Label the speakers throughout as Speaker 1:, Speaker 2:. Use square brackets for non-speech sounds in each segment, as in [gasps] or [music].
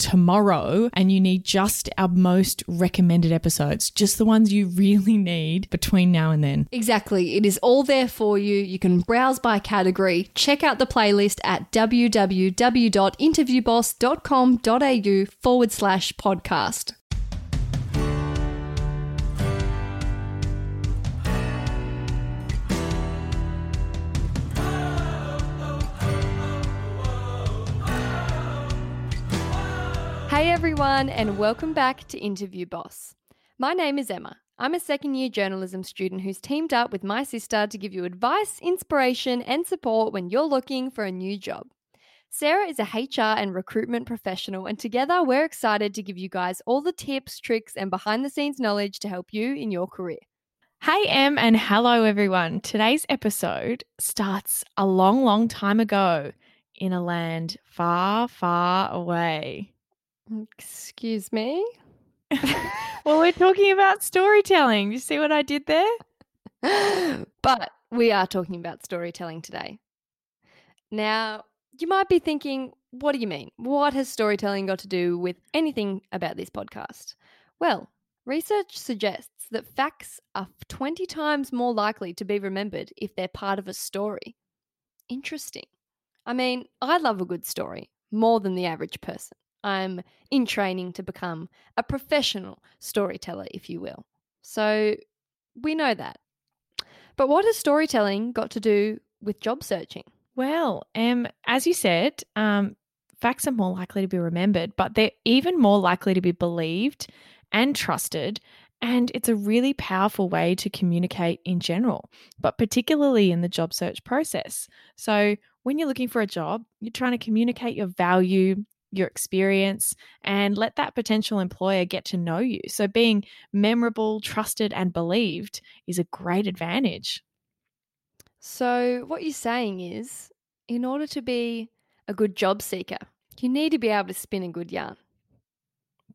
Speaker 1: tomorrow and you need just our most recommended episodes, just the ones you really need between now and then.
Speaker 2: Exactly. It is all there for you. You can browse by category. Check out the playlist at www.interviewboss.com.au forward slash podcast. Hey everyone, and welcome back to Interview Boss. My name is Emma. I'm a second year journalism student who's teamed up with my sister to give you advice, inspiration, and support when you're looking for a new job. Sarah is a HR and recruitment professional, and together we're excited to give you guys all the tips, tricks, and behind the scenes knowledge to help you in your career.
Speaker 1: Hey, Em, and hello, everyone. Today's episode starts a long, long time ago in a land far, far away.
Speaker 2: Mm, excuse me? [laughs]
Speaker 1: well, we're talking about storytelling. You see what I did there? [gasps]
Speaker 2: but we are talking about storytelling today. Now, you might be thinking, what do you mean? What has storytelling got to do with anything about this podcast? Well, research suggests that facts are 20 times more likely to be remembered if they're part of a story. Interesting. I mean, I love a good story more than the average person. I'm in training to become a professional storyteller, if you will. So we know that. But what has storytelling got to do with job searching?
Speaker 1: Well, um, as you said, um, facts are more likely to be remembered, but they're even more likely to be believed and trusted. And it's a really powerful way to communicate in general, but particularly in the job search process. So, when you're looking for a job, you're trying to communicate your value, your experience and let that potential employer get to know you. So, being memorable, trusted, and believed is a great advantage.
Speaker 2: So, what you're saying is, in order to be a good job seeker, you need to be able to spin a good yarn.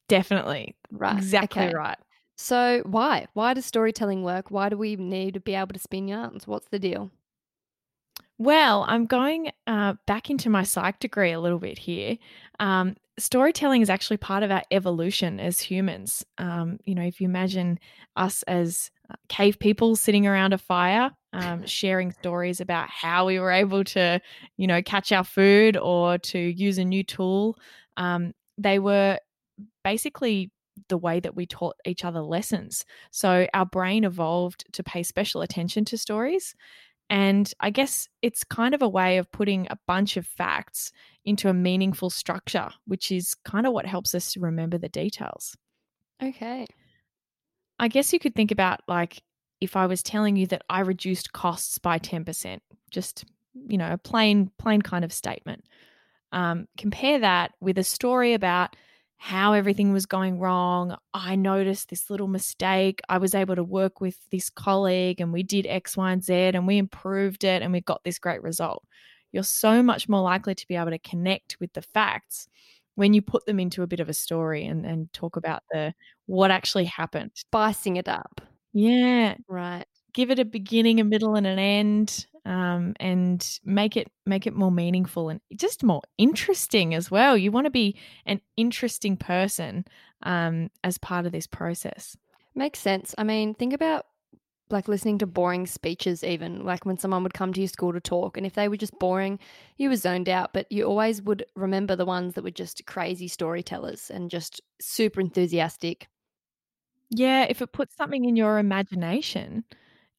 Speaker 1: Definitely.
Speaker 2: Right.
Speaker 1: Exactly
Speaker 2: okay.
Speaker 1: right.
Speaker 2: So, why? Why does storytelling work? Why do we need to be able to spin yarns? What's the deal?
Speaker 1: Well, I'm going uh, back into my psych degree a little bit here. Um, storytelling is actually part of our evolution as humans. Um, you know, if you imagine us as uh, cave people sitting around a fire, um, [laughs] sharing stories about how we were able to, you know, catch our food or to use a new tool, um, they were basically the way that we taught each other lessons. So our brain evolved to pay special attention to stories. And I guess it's kind of a way of putting a bunch of facts into a meaningful structure, which is kind of what helps us to remember the details.
Speaker 2: Okay.
Speaker 1: I guess you could think about like if I was telling you that I reduced costs by 10%, just, you know, a plain, plain kind of statement. Um, compare that with a story about how everything was going wrong. I noticed this little mistake. I was able to work with this colleague and we did X, Y, and Z and we improved it and we got this great result. You're so much more likely to be able to connect with the facts when you put them into a bit of a story and, and talk about the what actually happened.
Speaker 2: Spicing it up.
Speaker 1: Yeah.
Speaker 2: Right.
Speaker 1: Give it a beginning, a middle, and an end um, and make it make it more meaningful and just more interesting as well. You want to be an interesting person um, as part of this process.
Speaker 2: Makes sense. I mean, think about like listening to boring speeches, even like when someone would come to your school to talk, and if they were just boring, you were zoned out. But you always would remember the ones that were just crazy storytellers and just super enthusiastic.
Speaker 1: Yeah, if it puts something in your imagination,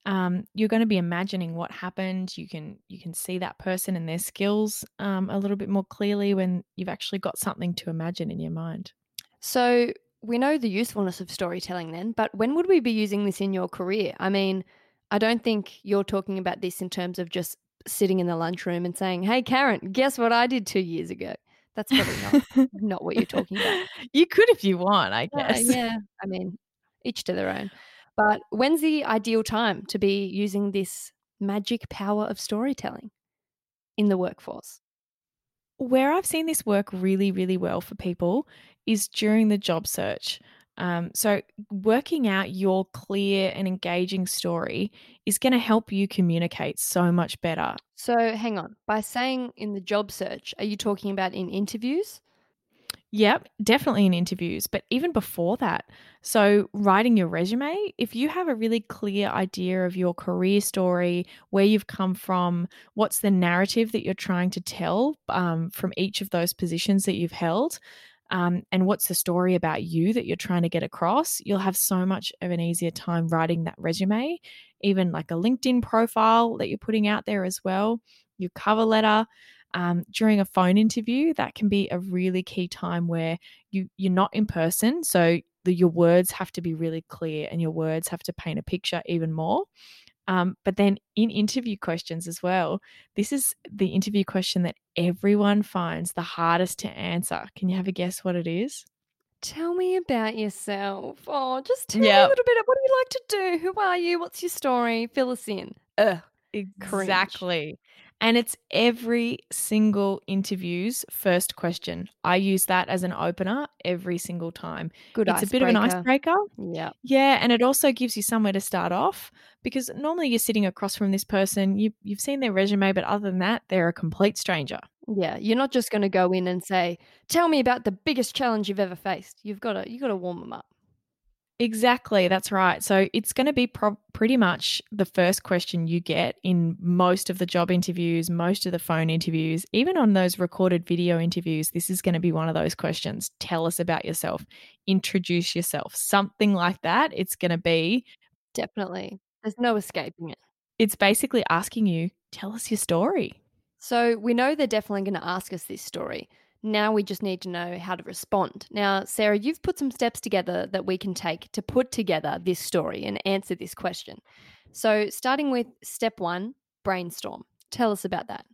Speaker 1: um, you're going to be imagining what happened. You can you can see that person and their skills um, a little bit more clearly when you've actually got something to imagine in your mind.
Speaker 2: So we know the usefulness of storytelling then, but when would we be using this in your career? I mean, I don't think you're talking about this in terms of just sitting in the lunchroom and saying, "Hey, Karen, guess what I did two years ago." That's probably not [laughs] not what you're talking about.
Speaker 1: You could if you want, I
Speaker 2: Uh,
Speaker 1: guess.
Speaker 2: yeah, I mean, each to their own. But when's the ideal time to be using this magic power of storytelling in the workforce?
Speaker 1: Where I've seen this work really, really well for people is during the job search. Um, so, working out your clear and engaging story is going to help you communicate so much better.
Speaker 2: So, hang on. By saying in the job search, are you talking about in interviews?
Speaker 1: Yep, definitely in interviews, but even before that. So, writing your resume, if you have a really clear idea of your career story, where you've come from, what's the narrative that you're trying to tell um, from each of those positions that you've held, um, and what's the story about you that you're trying to get across, you'll have so much of an easier time writing that resume, even like a LinkedIn profile that you're putting out there as well, your cover letter um, during a phone interview, that can be a really key time where you you're not in person, so the, your words have to be really clear and your words have to paint a picture even more. Um, but then in interview questions as well, this is the interview question that everyone finds the hardest to answer. Can you have a guess what it is?
Speaker 2: Tell me about yourself. Oh, just tell me a little bit of what do you like to do? Who are you? What's your story? Fill us in. Ugh, cringe.
Speaker 1: And it's every single interview's first question. I use that as an opener every single time.
Speaker 2: Good
Speaker 1: It's a bit of an
Speaker 2: icebreaker.
Speaker 1: icebreaker.
Speaker 2: Yeah.
Speaker 1: Yeah, and it also gives you somewhere to start off because normally you're sitting across from this person, you you've seen their resume, but other than that, they're a complete stranger.
Speaker 2: Yeah. You're not just going to go in and say, tell me about the biggest challenge you've ever faced. You've got to, you've got to warm them up.
Speaker 1: Exactly, that's right. So it's going to be prob pretty much the first question you get in most of the job interviews, most of the phone interviews, even on those recorded video interviews. This is going to be one of those questions. Tell us about yourself, introduce yourself, something like that. It's going to be,
Speaker 2: Definitely. There's no escaping it.
Speaker 1: it's basically asking you, tell us your story.
Speaker 2: So we know they're definitely going to ask us this story. Now we just need to know how to respond. Now, Sarah, you've put some steps together that we can take to put together this story and answer this question. So, starting with step one brainstorm. Tell us about that.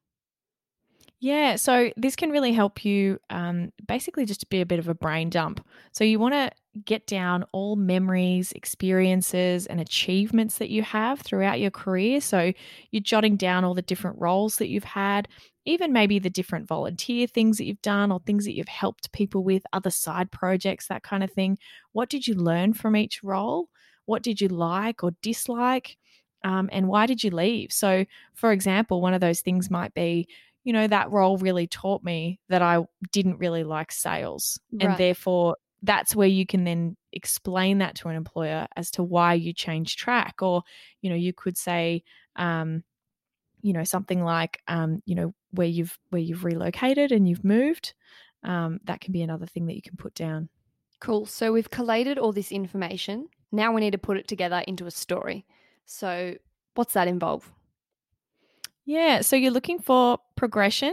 Speaker 1: Yeah, so this can really help you um, basically just to be a bit of a brain dump. So you want to get down all memories, experiences, and achievements that you have throughout your career. So you're jotting down all the different roles that you've had, even maybe the different volunteer things that you've done or things that you've helped people with, other side projects, that kind of thing. What did you learn from each role? What did you like or dislike? Um, and why did you leave? So, for example, one of those things might be you know, that role really taught me that I didn't really like sales. And therefore, that's where you can then explain that to an employer as to why you changed track. Or, you know, you could say, um, you know, something like, um, you know, where you've where you've relocated and you've moved. Um, that can be another thing that you can put down.
Speaker 2: Cool. So, we've collated all this information. Now we need to put it together into a story. So, what's that involve?
Speaker 1: Yeah, so you're looking for progression,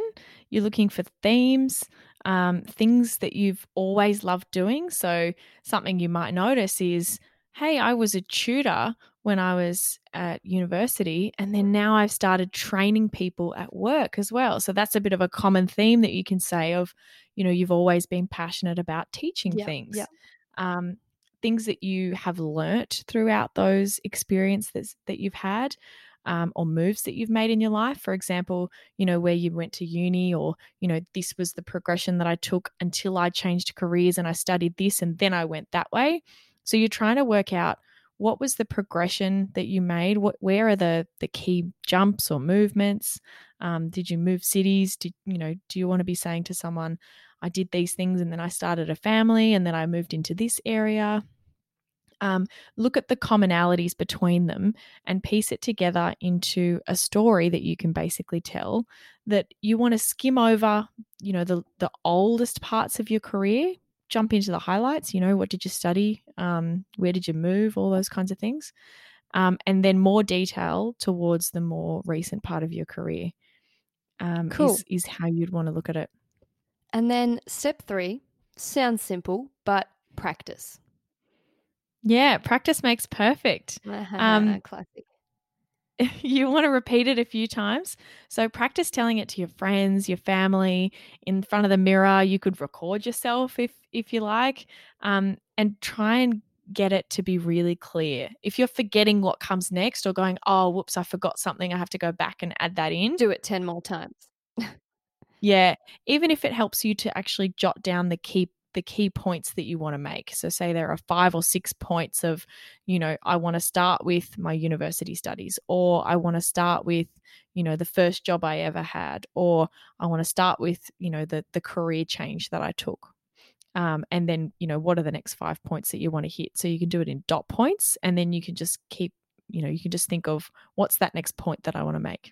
Speaker 1: you're looking for themes, um, things that you've always loved doing. So, something you might notice is hey, I was a tutor when I was at university, and then now I've started training people at work as well. So, that's a bit of a common theme that you can say of, you know, you've always been passionate about teaching
Speaker 2: Yeah.
Speaker 1: things.
Speaker 2: Yeah.
Speaker 1: Um, things that you have learnt throughout those experiences that you've had um, or moves that you've made in your life. For example, you know, where you went to uni, or, you know, this was the progression that I took until I changed careers and I studied this and then I went that way. So you're trying to work out what was the progression that you made? What, where are the the key jumps or movements? Um, did you move cities? Did you know? Do you want to be saying to someone, "I did these things and then I started a family and then I moved into this area"? um, look at the commonalities between them and piece it together into a story that you can basically tell that you want to skim over you know the the oldest parts of your career jump into the highlights you know what did you study um, where did you move all those kinds of things um, and then more detail towards the more recent part of your career. Um,
Speaker 2: Cool.
Speaker 1: is, is how you'd want to look at it.
Speaker 2: And then step three sounds simple, but practice.
Speaker 1: Yeah, practice makes perfect. [laughs] Um,
Speaker 2: Classic. [laughs]
Speaker 1: you want to repeat it a few times. So practice telling it to your friends, your family, in front of the mirror. You could record yourself if if you like, um, and try and get it to be really clear. If you're forgetting what comes next or going, oh, whoops, I forgot something, I have to go back and add that in.
Speaker 2: Do it 10 more times. [laughs]
Speaker 1: Yeah, even if it helps you to actually jot down the key the key points that you want to make. So say there are 5 or 6 points of, you know, I want to start with my university studies or I want to start with, you know, the first job I ever had or I want to start with, you know, the the career change that I took. Um, and then, you know, what are the next 5 points that you want to hit? So you can do it in dot points and then you can just keep, you know, you can just think of what's that next point that I want to make.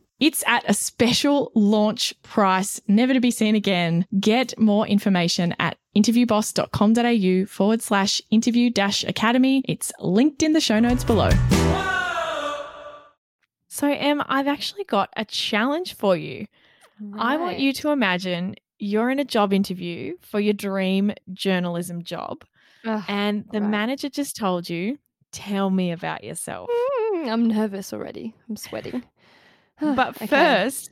Speaker 1: It's at a special launch price, never to be seen again. Get more information at interviewboss.com.au forward slash interview dash academy. It's linked in the show notes below. So, Em, I've actually got a challenge for you. I want you to imagine you're in a job interview for your dream journalism job,
Speaker 2: Ugh,
Speaker 1: and the
Speaker 2: right.
Speaker 1: manager just told you, Tell me about yourself.
Speaker 2: Mm, I'm nervous already. I'm sweating.
Speaker 1: But
Speaker 2: Okay.
Speaker 1: first,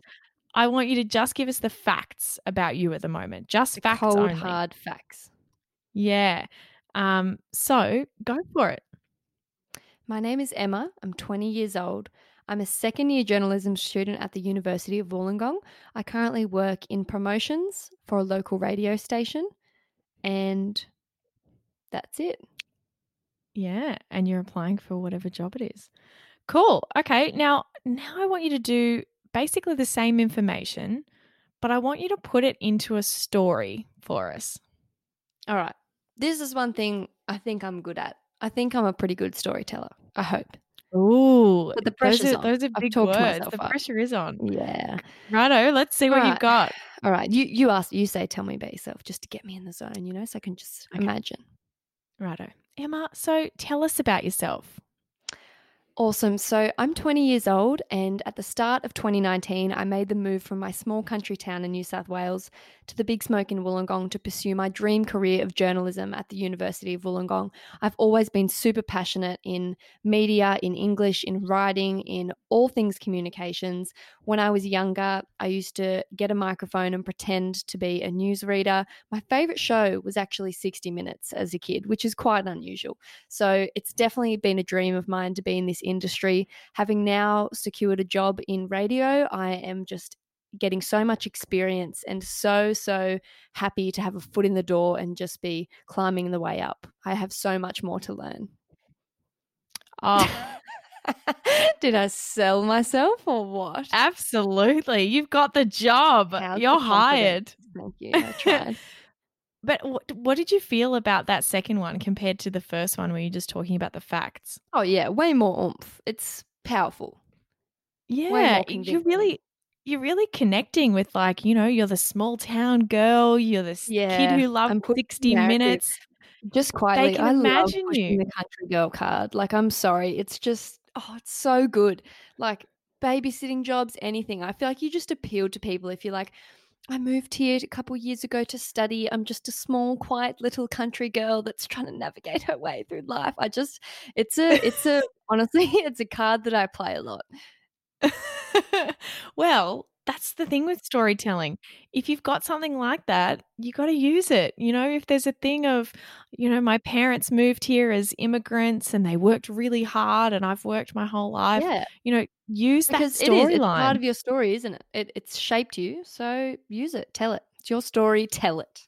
Speaker 1: I want you to just give us the facts about you at the moment. Just
Speaker 2: The
Speaker 1: facts
Speaker 2: cold,
Speaker 1: only.
Speaker 2: hard facts.
Speaker 1: Yeah. Um, so go for it.
Speaker 2: My name is Emma. I'm 20 years old. I'm a second year journalism student at the University of Wollongong. I currently work in promotions for a local radio station, and that's it.
Speaker 1: Yeah. And you're applying for whatever job it is. Cool. Okay. Now, now I want you to do basically the same information, but I want you to put it into a story for us.
Speaker 2: All right. This is one thing I think I'm good at. I think I'm a pretty good storyteller. I hope.
Speaker 1: Ooh,
Speaker 2: But the
Speaker 1: those are,
Speaker 2: on.
Speaker 1: those are big words. The
Speaker 2: up.
Speaker 1: pressure is on.
Speaker 2: Yeah.
Speaker 1: Righto, let's see what you've got.
Speaker 2: All right. You you ask. You say. Tell me about yourself, just to get me in the zone. You know, so I can just
Speaker 1: Okay.
Speaker 2: imagine.
Speaker 1: Righto. Emma, so tell us about yourself.
Speaker 2: Awesome. So I'm 20 years old, and at the start of 2019, I made the move from my small country town in New South Wales to the big smoke in Wollongong to pursue my dream career of journalism at the University of Wollongong. I've always been super passionate in media, in English, in writing, in all things communications. When I was younger, I used to get a microphone and pretend to be a newsreader. My favorite show was actually 60 Minutes as a kid, which is quite unusual. So it's definitely been a dream of mine to be in this industry. Having now secured a job in radio, I am just getting so much experience and so, so happy to have a foot in the door and just be climbing the way up. I have so much more to learn.
Speaker 1: Oh, [laughs] [laughs]
Speaker 2: Did I sell myself or what?
Speaker 1: absolutely. You've got the job.
Speaker 2: How's
Speaker 1: You're
Speaker 2: confidence?
Speaker 1: hired.
Speaker 2: Thank you. I tried. [laughs]
Speaker 1: But what, what did you feel about that second one compared to the first one where you're just talking about the facts?
Speaker 2: oh, yeah, way more oomph. It's powerful.
Speaker 1: Yeah, you're really you're really connecting with like, you know, you're the small town girl, you're this kid who loves
Speaker 2: I'm
Speaker 1: 60
Speaker 2: narrative.
Speaker 1: minutes.
Speaker 2: Just quietly, I
Speaker 1: imagine
Speaker 2: pushing
Speaker 1: you.
Speaker 2: the country girl card. Like, I'm sorry, it's just oh, it's so good. Like babysitting jobs, anything. I feel like you just appeal to people if you're like, I moved here a couple years ago to study. I'm just a small, quiet little country girl that's trying to navigate [laughs] her way through life. I just, it's a, it's a, [laughs] honestly, [laughs] it's a card that I play a lot.
Speaker 1: well, that's the thing with storytelling. If you've got something like that, you got to use it. You know, if there's a thing of, you know, my parents moved here as immigrants and they worked really hard and I've worked my whole life,
Speaker 2: yeah,
Speaker 1: you know, use that
Speaker 2: because it is. It's part of your story, isn't it? it? It's shaped you, so use it. Tell it. It's your story. Tell it.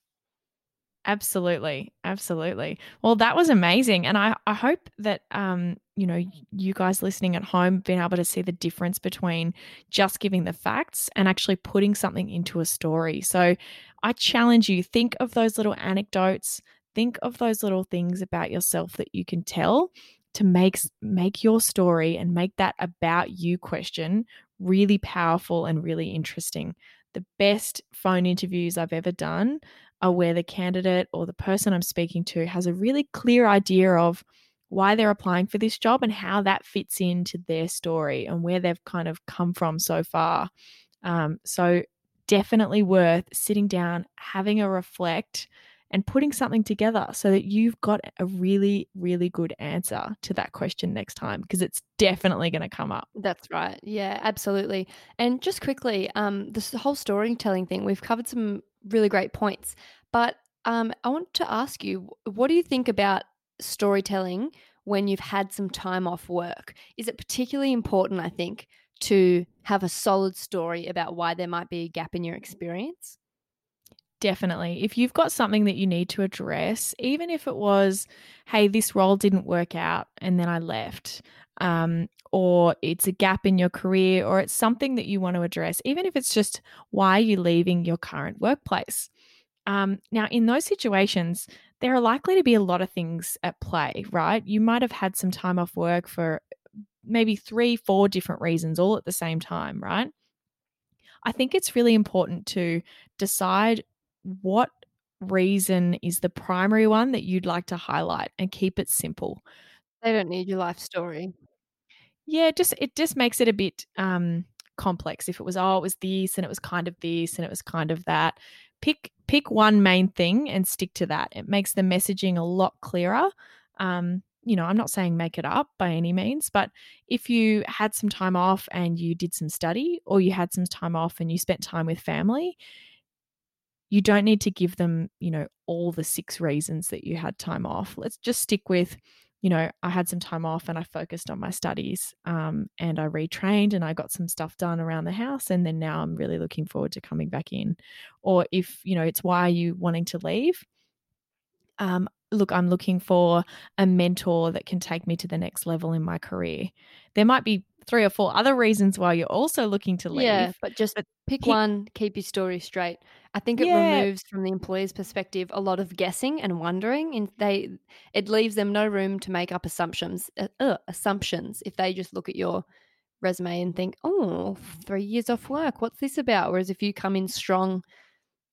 Speaker 1: Absolutely. Absolutely. Well, that was amazing. And I, I hope that, um, you know, you guys listening at home being able to see the difference between just giving the facts and actually putting something into a story. So I challenge you think of those little anecdotes, think of those little things about yourself that you can tell to make make your story and make that about you question really powerful and really interesting. The best phone interviews I've ever done are where the candidate or the person I'm speaking to has a really clear idea of why they're applying for this job and how that fits into their story and where they've kind of come from so far. Um, so, definitely worth sitting down, having a reflect, and putting something together so that you've got a really, really good answer to that question next time because it's definitely going to come up.
Speaker 2: That's right. Yeah, absolutely. And just quickly, um, this whole storytelling thing, we've covered some really great points, but um, I want to ask you, what do you think about storytelling when you've had some time off work? Is it particularly important, I think, to have a solid story about why there might be a gap in your experience?
Speaker 1: Definitely. If you've got something that you need to address, even if it was, hey, this role didn't work out and then I left, um, or it's a gap in your career, or it's something that you want to address, even if it's just why are you leaving your current workplace. Um, now, in those situations, there are likely to be a lot of things at play, right? You might have had some time off work for maybe three, four different reasons all at the same time, right? I think it's really important to decide what reason is the primary one that you'd like to highlight and keep it simple.
Speaker 2: They don't need your life story.
Speaker 1: Yeah, just it just makes it a bit um complex. If it was oh, it was this and it was kind of this and it was kind of that. Pick pick one main thing and stick to that. It makes the messaging a lot clearer. Um, you know, I'm not saying make it up by any means, but if you had some time off and you did some study or you had some time off and you spent time with family, you don't need to give them, you know, all the six reasons that you had time off. Let's just stick with, you know, I had some time off and I focused on my studies um, and I retrained and I got some stuff done around the house. And then now I'm really looking forward to coming back in. Or if, you know, it's why are you wanting to leave? Um, look, I'm looking for a mentor that can take me to the next level in my career. There might be three or four other reasons why you're also looking to leave.
Speaker 2: Yeah, but just but pick one, keep your story straight. I think it yeah. removes from the employer's perspective a lot of guessing and wondering, and they it leaves them no room to make up assumptions. Uh, uh, assumptions if they just look at your resume and think, "Oh, three years off work, what's this about?" Whereas if you come in strong,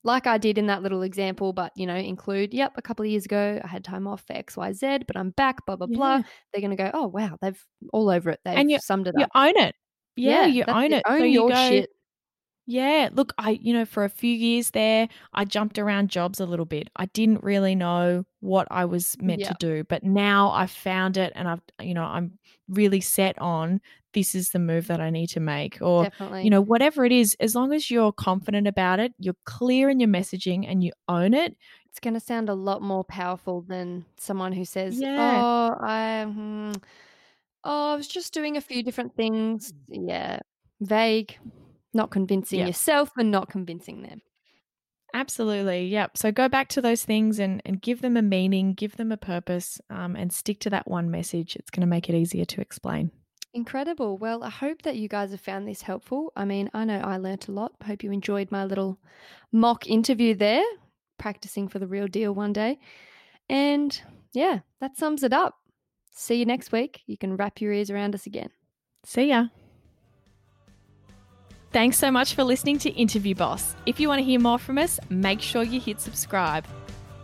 Speaker 2: like I did in that little example, but you know, include, "Yep, a couple of years ago, I had time off for X, Y, Z, but I'm back." Blah blah yeah. blah. They're going to go, "Oh wow, they've all over it. They've
Speaker 1: and you,
Speaker 2: summed it
Speaker 1: you
Speaker 2: up."
Speaker 1: You own it. Yeah, yeah you own it.
Speaker 2: Own so your go, shit
Speaker 1: yeah, look, I, you know, for a few years there, I jumped around jobs a little bit. I didn't really know what I was meant to do, but now I've found it and I've, you know, I'm really set on this is the move that I need to make or,
Speaker 2: Definitely.
Speaker 1: you know, whatever it is, as long as you're confident about it, you're clear in your messaging and you own it.
Speaker 2: It's going to sound a lot more powerful than someone who says, yeah. oh, I, hmm, oh, I was just doing a few different things. Yeah. Vague not convincing yep. yourself and not convincing them.
Speaker 1: Absolutely. Yep. So go back to those things and, and give them a meaning, give them a purpose, um, and stick to that one message. It's going to make it easier to explain.
Speaker 2: Incredible. Well, I hope that you guys have found this helpful. I mean, I know I learnt a lot. Hope you enjoyed my little mock interview there, practicing for the real deal one day. And yeah, that sums it up. See you next week. You can wrap your ears around us again.
Speaker 1: See ya. Thanks so much for listening to Interview Boss. If you want to hear more from us, make sure you hit subscribe.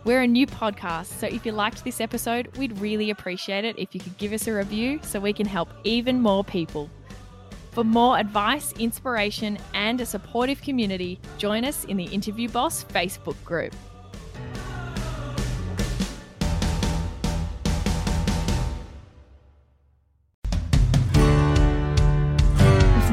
Speaker 1: We're a new podcast, so if you liked this episode, we'd really appreciate it if you could give us a review so we can help even more people. For more advice, inspiration, and a supportive community, join us in the Interview Boss Facebook group.